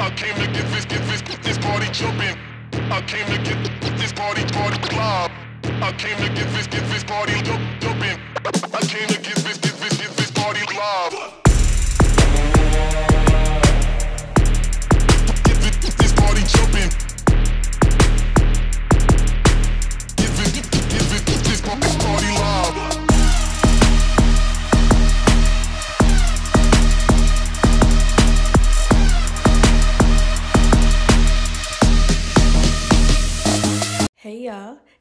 I came to get this, get this, get this party jumping. I came to get this party, party live. I came to get this, get this party jump, jumping. I came to get this, get this, get this party live.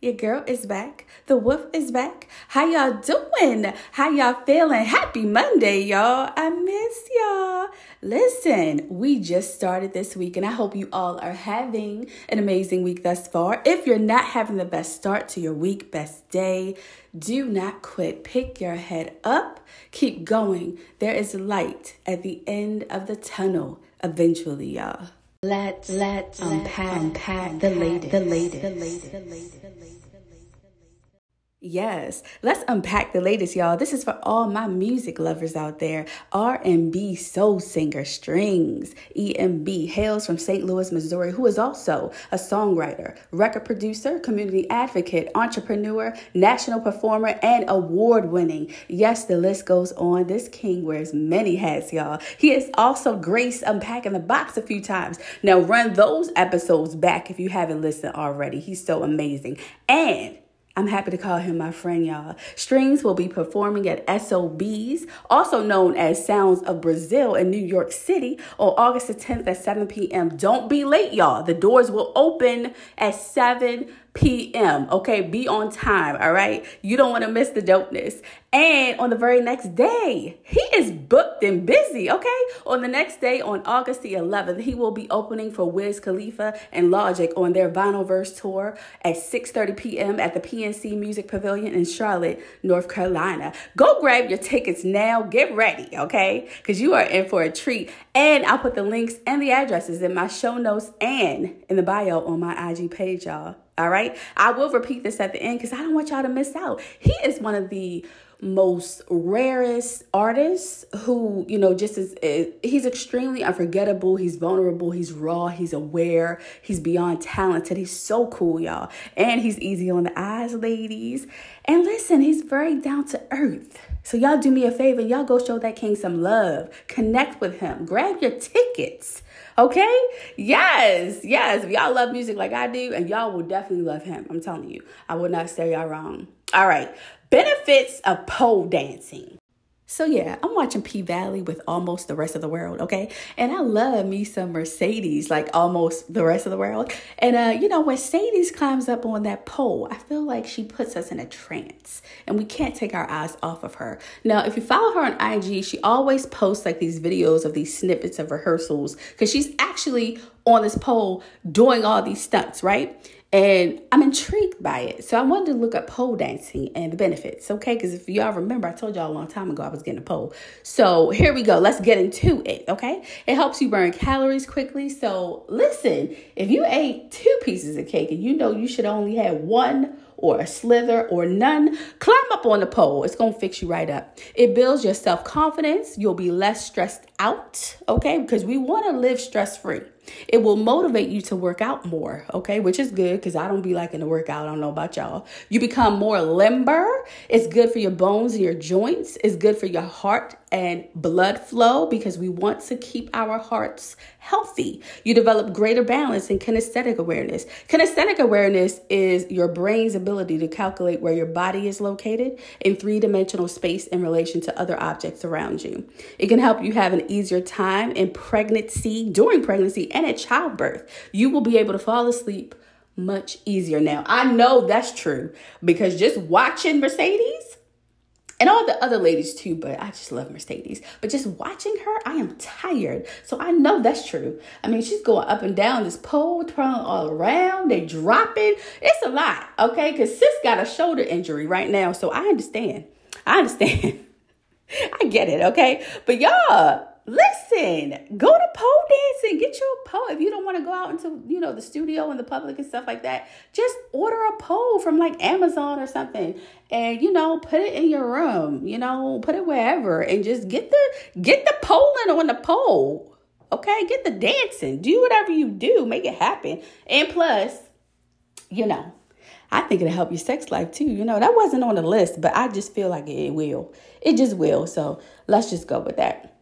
Your girl is back. The wolf is back. How y'all doing? How y'all feeling? Happy Monday, y'all. I miss y'all. Listen, we just started this week and I hope you all are having an amazing week thus far. If you're not having the best start to your week, best day, do not quit. Pick your head up. Keep going. There is light at the end of the tunnel eventually, y'all. Let's let's unpack, unpack the latest, the latest, the latest, the latest. Yes, let's unpack the latest, y'all. This is for all my music lovers out there. R&B soul singer Stringz EMB hails from St. Louis, Missouri, who is also a songwriter, record producer, community advocate, entrepreneur, national performer, and award-winning. Yes, the list goes on. This king wears many hats, y'all. He has also graced unpacking the box a few times. Now run those episodes back if you haven't listened already. He's so amazing. And I'm happy to call him my friend, y'all. Stringz will be performing at SOBs, also known as Sounds of Brazil in New York City, on August the 10th at 7 p.m. Don't be late, y'all. The doors will open at 7 p.m. Okay, be on time, all right? You don't want to miss the dopeness. And on the very next day, he is booked and busy, okay? On the next day, on August the 11th, he will be opening for Wiz Khalifa and Logic on their Vinyl Verse tour at 6:30 p.m. at the PNC Music Pavilion in Charlotte, North Carolina. Go grab your tickets now. Get ready, okay? Because you are in for a treat. And I'll put the links and the addresses in my show notes and in the bio on my IG page, y'all. All right. I will repeat this at the end because I don't want y'all to miss out. He is one of the most rarest artists who, you know, just is, is, he's extremely unforgettable. He's vulnerable. He's raw. He's aware. He's beyond talented. He's so cool, y'all. And he's easy on the eyes, ladies. And listen, he's very down to earth. So y'all do me a favor. Y'all go show that king some love. Connect with him. Grab your tickets. Okay? Yes, yes. If y'all love music like I do, and y'all will definitely love him. I'm telling you. I will not say y'all wrong. All right. Benefits of pole dancing. So yeah, I'm watching P Valley with almost the rest of the world, okay? And I love me some Mercedes, like almost the rest of the world. And uh, you know, when Mercedes climbs up on that pole, I feel like she puts us in a trance, and we can't take our eyes off of her. Now, if you follow her on IG, she always posts like these videos of these snippets of rehearsals because she's actually on this pole doing all these stunts, right? And I'm intrigued by it. So I wanted to look up pole dancing and the benefits, okay? Because if y'all remember, I told y'all a long time ago I was getting a pole. So here we go. Let's get into it, okay? It helps you burn calories quickly. So listen, if you ate two pieces of cake and you know you should only have one or a slither or none, climb up on the pole. It's going to fix you right up. It builds your self confidence. You'll be less stressed out, okay? Because we want to live stress free. It will motivate you to work out more, okay? Which is good because I don't be liking to work out. I don't know about y'all. You become more limber. It's good for your bones and your joints. It's good for your heart and blood flow because we want to keep our hearts healthy. You develop greater balance and kinesthetic awareness. Kinesthetic awareness is your brain's ability to calculate where your body is located in three dimensional space in relation to other objects around you. It can help you have an easier time in pregnancy, during pregnancy, and at childbirth. You will be able to fall asleep much easier now. I know that's true because just watching Mercedes and all the other ladies too, but I just love Mercedes. But just watching her, I am tired. So I know that's true. I mean, she's going up and down this pole, twirling all around. They dropping. It's a lot, okay? Because sis got a shoulder injury right now, so I understand. I understand. I get it, okay? But y'all, listen, go to pole dancing. Get you a pole. If you don't want to go out into, you know, the studio and the public and stuff like that, just order a pole from like Amazon or something. And, you know, put it in your room, you know, put it wherever and just get the get the polling on the pole. Okay? Get the dancing. Do whatever you do. Make it happen. And plus, you know, I think it'll help your sex life too. You know, that wasn't on the list, but I just feel like it will. It just will. So let's just go with that.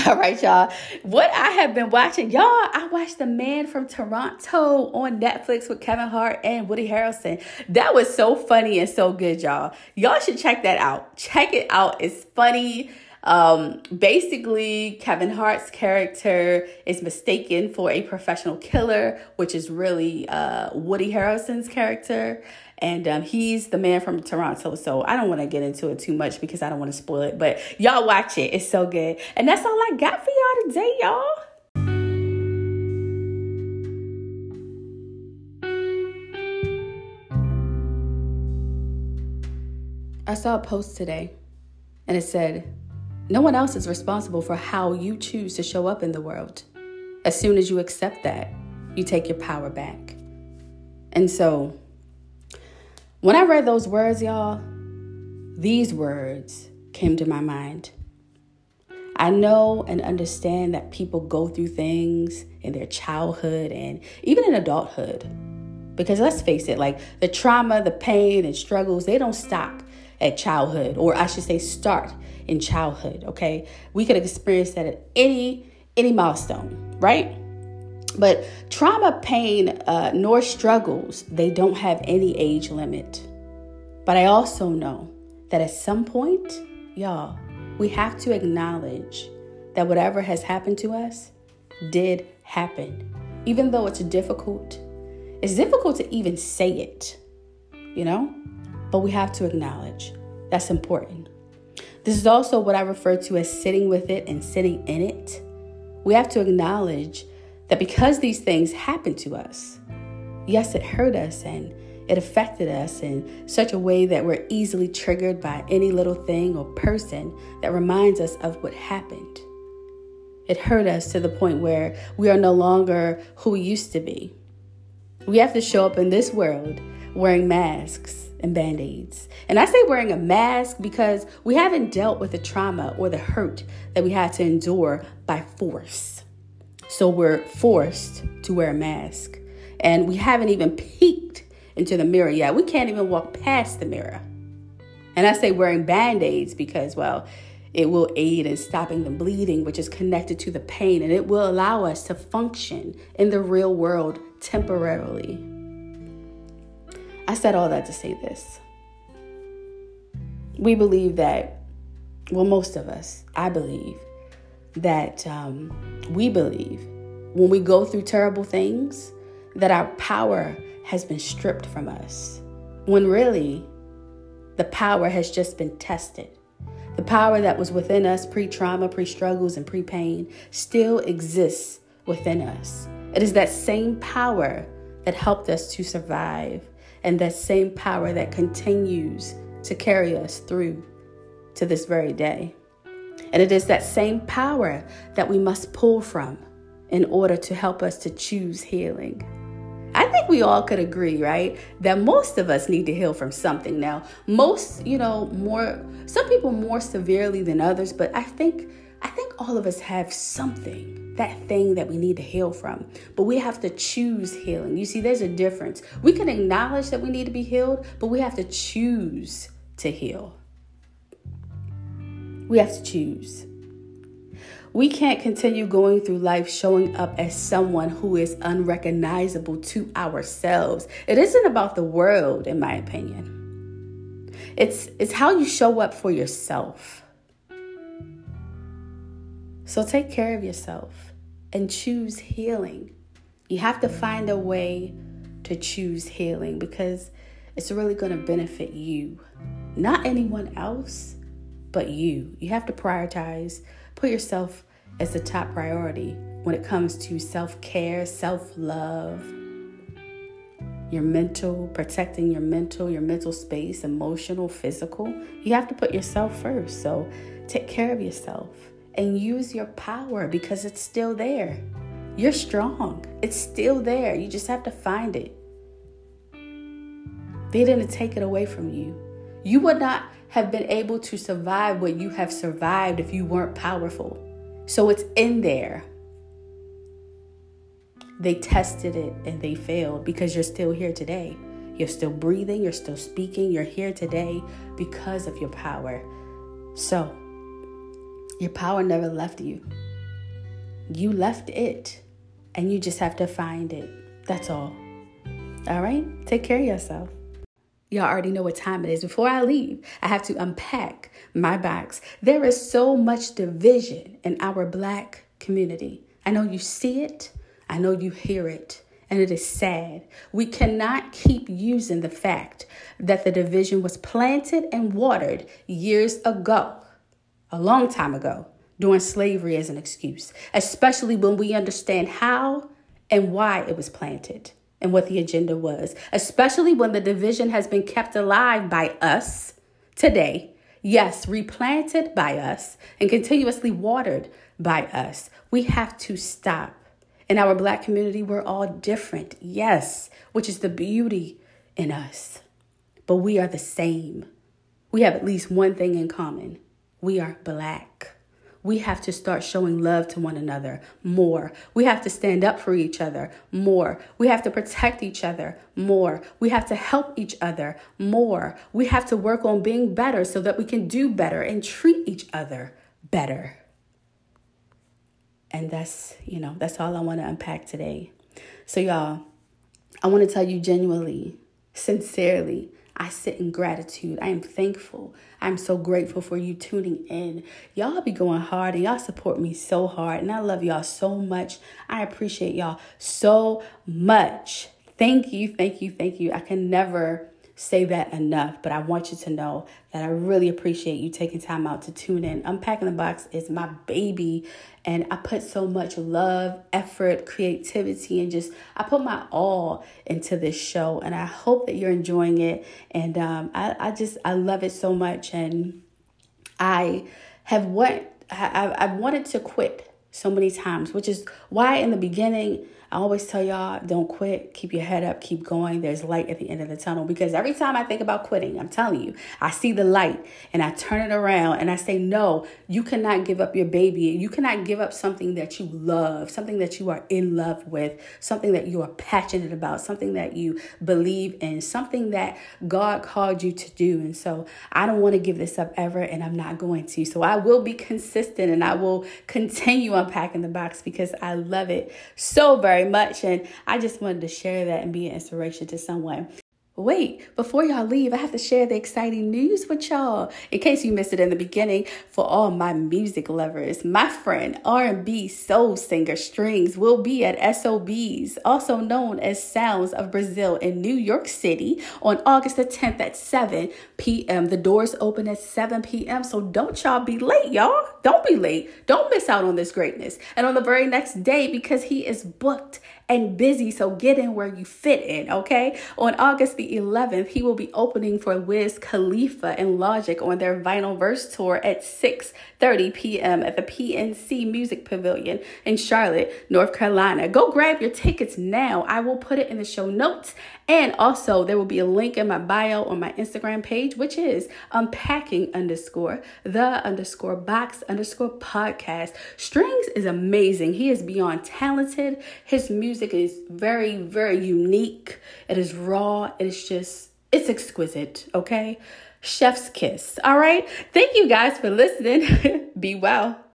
All right, y'all. What I have been watching, y'all, I watched The Man from Toronto on Netflix with Kevin Hart and Woody Harrelson. That was so funny and so good, y'all. Y'all should check that out. Check it out. It's funny. Um, basically, Kevin Hart's character is mistaken for a professional killer, which is really uh, Woody Harrelson's character. And um, he's the man from Toronto. So I don't want to get into it too much because I don't want to spoil it. But y'all watch it. It's so good. And that's all I got for y'all today, y'all. I saw a post today and it said, No one else is responsible for how you choose to show up in the world. As soon as you accept that, you take your power back. And so, when I read those words, y'all, these words came to my mind. I know and understand that people go through things in their childhood and even in adulthood. Because let's face it, like the trauma, the pain, and struggles, they don't stop at childhood, or I should say, start in childhood. Okay, we could experience that at any any milestone, right? But trauma, pain, uh, nor struggles, they don't have any age limit. But I also know that at some point, y'all, we have to acknowledge that whatever has happened to us did happen. Even though it's difficult, it's difficult to even say it, you know? But we have to acknowledge that's important. This is also what I refer to as sitting with it and sitting in it. We have to acknowledge that because these things happened to us, yes, it hurt us and it affected us in such a way that we're easily triggered by any little thing or person that reminds us of what happened. It hurt us to the point where we are no longer who we used to be. We have to show up in this world wearing masks and band aids. And I say wearing a mask because we haven't dealt with the trauma or the hurt that we had to endure by force. So we're forced to wear a mask. And we haven't even peeked into the mirror yet. We can't even walk past the mirror. And I say wearing band aids because, well, it will aid in stopping the bleeding, which is connected to the pain, and it will allow us to function in the real world temporarily. I said all that to say this. We believe that, well, most of us, I believe, that um, we believe when we go through terrible things that our power has been stripped from us, when really the power has just been tested. The power that was within us pre trauma, pre struggles, and pre pain still exists within us. It is that same power that helped us to survive, and that same power that continues to carry us through to this very day. And it is that same power that we must pull from in order to help us to choose healing. I think we all could agree, right? That most of us need to heal from something. Now, most, you know, more some people more severely than others, but I think all of us have something, that thing that we need to heal from. But we have to choose healing. You see, there's a difference. We can acknowledge that we need to be healed, but we have to choose to heal. We have to choose. We can't continue going through life showing up as someone who is unrecognizable to ourselves. It isn't about the world, in my opinion. It's, it's how you show up for yourself. So take care of yourself and choose healing. You have to find a way to choose healing because it's really going to benefit you, not anyone else but you. You have to prioritize, put yourself as the top priority when it comes to self care, self love, your mental, protecting your mental, your mental space, emotional, physical. You have to put yourself first. So take care of yourself and use your power because it's still there. You're strong, it's still there. You just have to find it. They didn't take it away from you. You would not have been able to survive what you have survived if you weren't powerful. So it's in there. They tested it and they failed because you're still here today. You're still breathing, you're still speaking, you're here today because of your power. So, your power never left you. You left it, and you just have to find it. That's all. All right? Take care of yourself. Y'all already know what time it is. Before I leave, I have to unpack my box. There is so much division in our black community. I know you see it, I know you hear it, and it is sad. We cannot keep using the fact that the division was planted and watered years ago, a long time ago, during slavery as an excuse, especially when we understand how and why it was planted and what the agenda was, especially when the division has been kept alive by us today. Yes, replanted by us and continuously watered by us. We have to stop in our black community, we're all different, yes, which is the beauty in us. But we are the same. We have at least one thing in common we are black. We have to start showing love to one another more. We have to stand up for each other more. We have to protect each other more. We have to help each other more. We have to work on being better so that we can do better and treat each other better. And that's, you know, that's all I want to unpack today. So, y'all, I want to tell you genuinely, sincerely, I sit in gratitude. I am thankful. I'm so grateful for you tuning in. Y'all be going hard and y'all support me so hard. And I love y'all so much. I appreciate y'all so much. Thank you, thank you, thank you. I can never say that enough, but I want you to know that I really appreciate you taking time out to tune in. Unpacking the Box is my baby, and I put so much love, effort, creativity, and just I put my all into this show, and I hope that you're enjoying it. And um, I, I just I love it so much, and I have what I, I've wanted to quit so many times, which is why in the beginning I always tell y'all don't quit, keep your head up, keep going. There's light at the end of the tunnel because every time I think about quitting, I'm telling you, I see the light and I turn it around and I say, No, you cannot give up your baby. You cannot give up something that you love, something that you are in love with, something that you are passionate about, something that you believe in, something that God called you to do. And so I don't want to give this up ever and I'm not going to. So I will be consistent and I will continue unpacking the box because I love it so very very much. And I just wanted to share that and be an inspiration to someone. Wait, before y'all leave, I have to share the exciting news with y'all. In case you missed it in the beginning, for all my music lovers, my friend R&B soul singer Stringz will be at SOBs, also known as Sounds of Brazil in New York City on August the 10th at 7 p.m. The doors open at 7 p.m. So don't y'all be late, y'all. Don't be late. Don't miss out on this greatness. And on the very next day, because he is booked and busy. So get in where you fit in, okay? On August the 11th, he will be opening for Wiz Khalifa and Logic on their Vinyl Verse tour at 6:30 p.m. at the PNC Music Pavilion in Charlotte, North Carolina. Go grab your tickets now. I will put it in the show notes and also, there will be a link in my bio on my Instagram page, which is um, unpacking underscore the underscore box underscore podcast. Stringz is amazing. He is beyond talented. His music is very, very unique. It is raw. It is just, it's exquisite. Okay. Chef's kiss. All right. Thank you guys for listening. be well.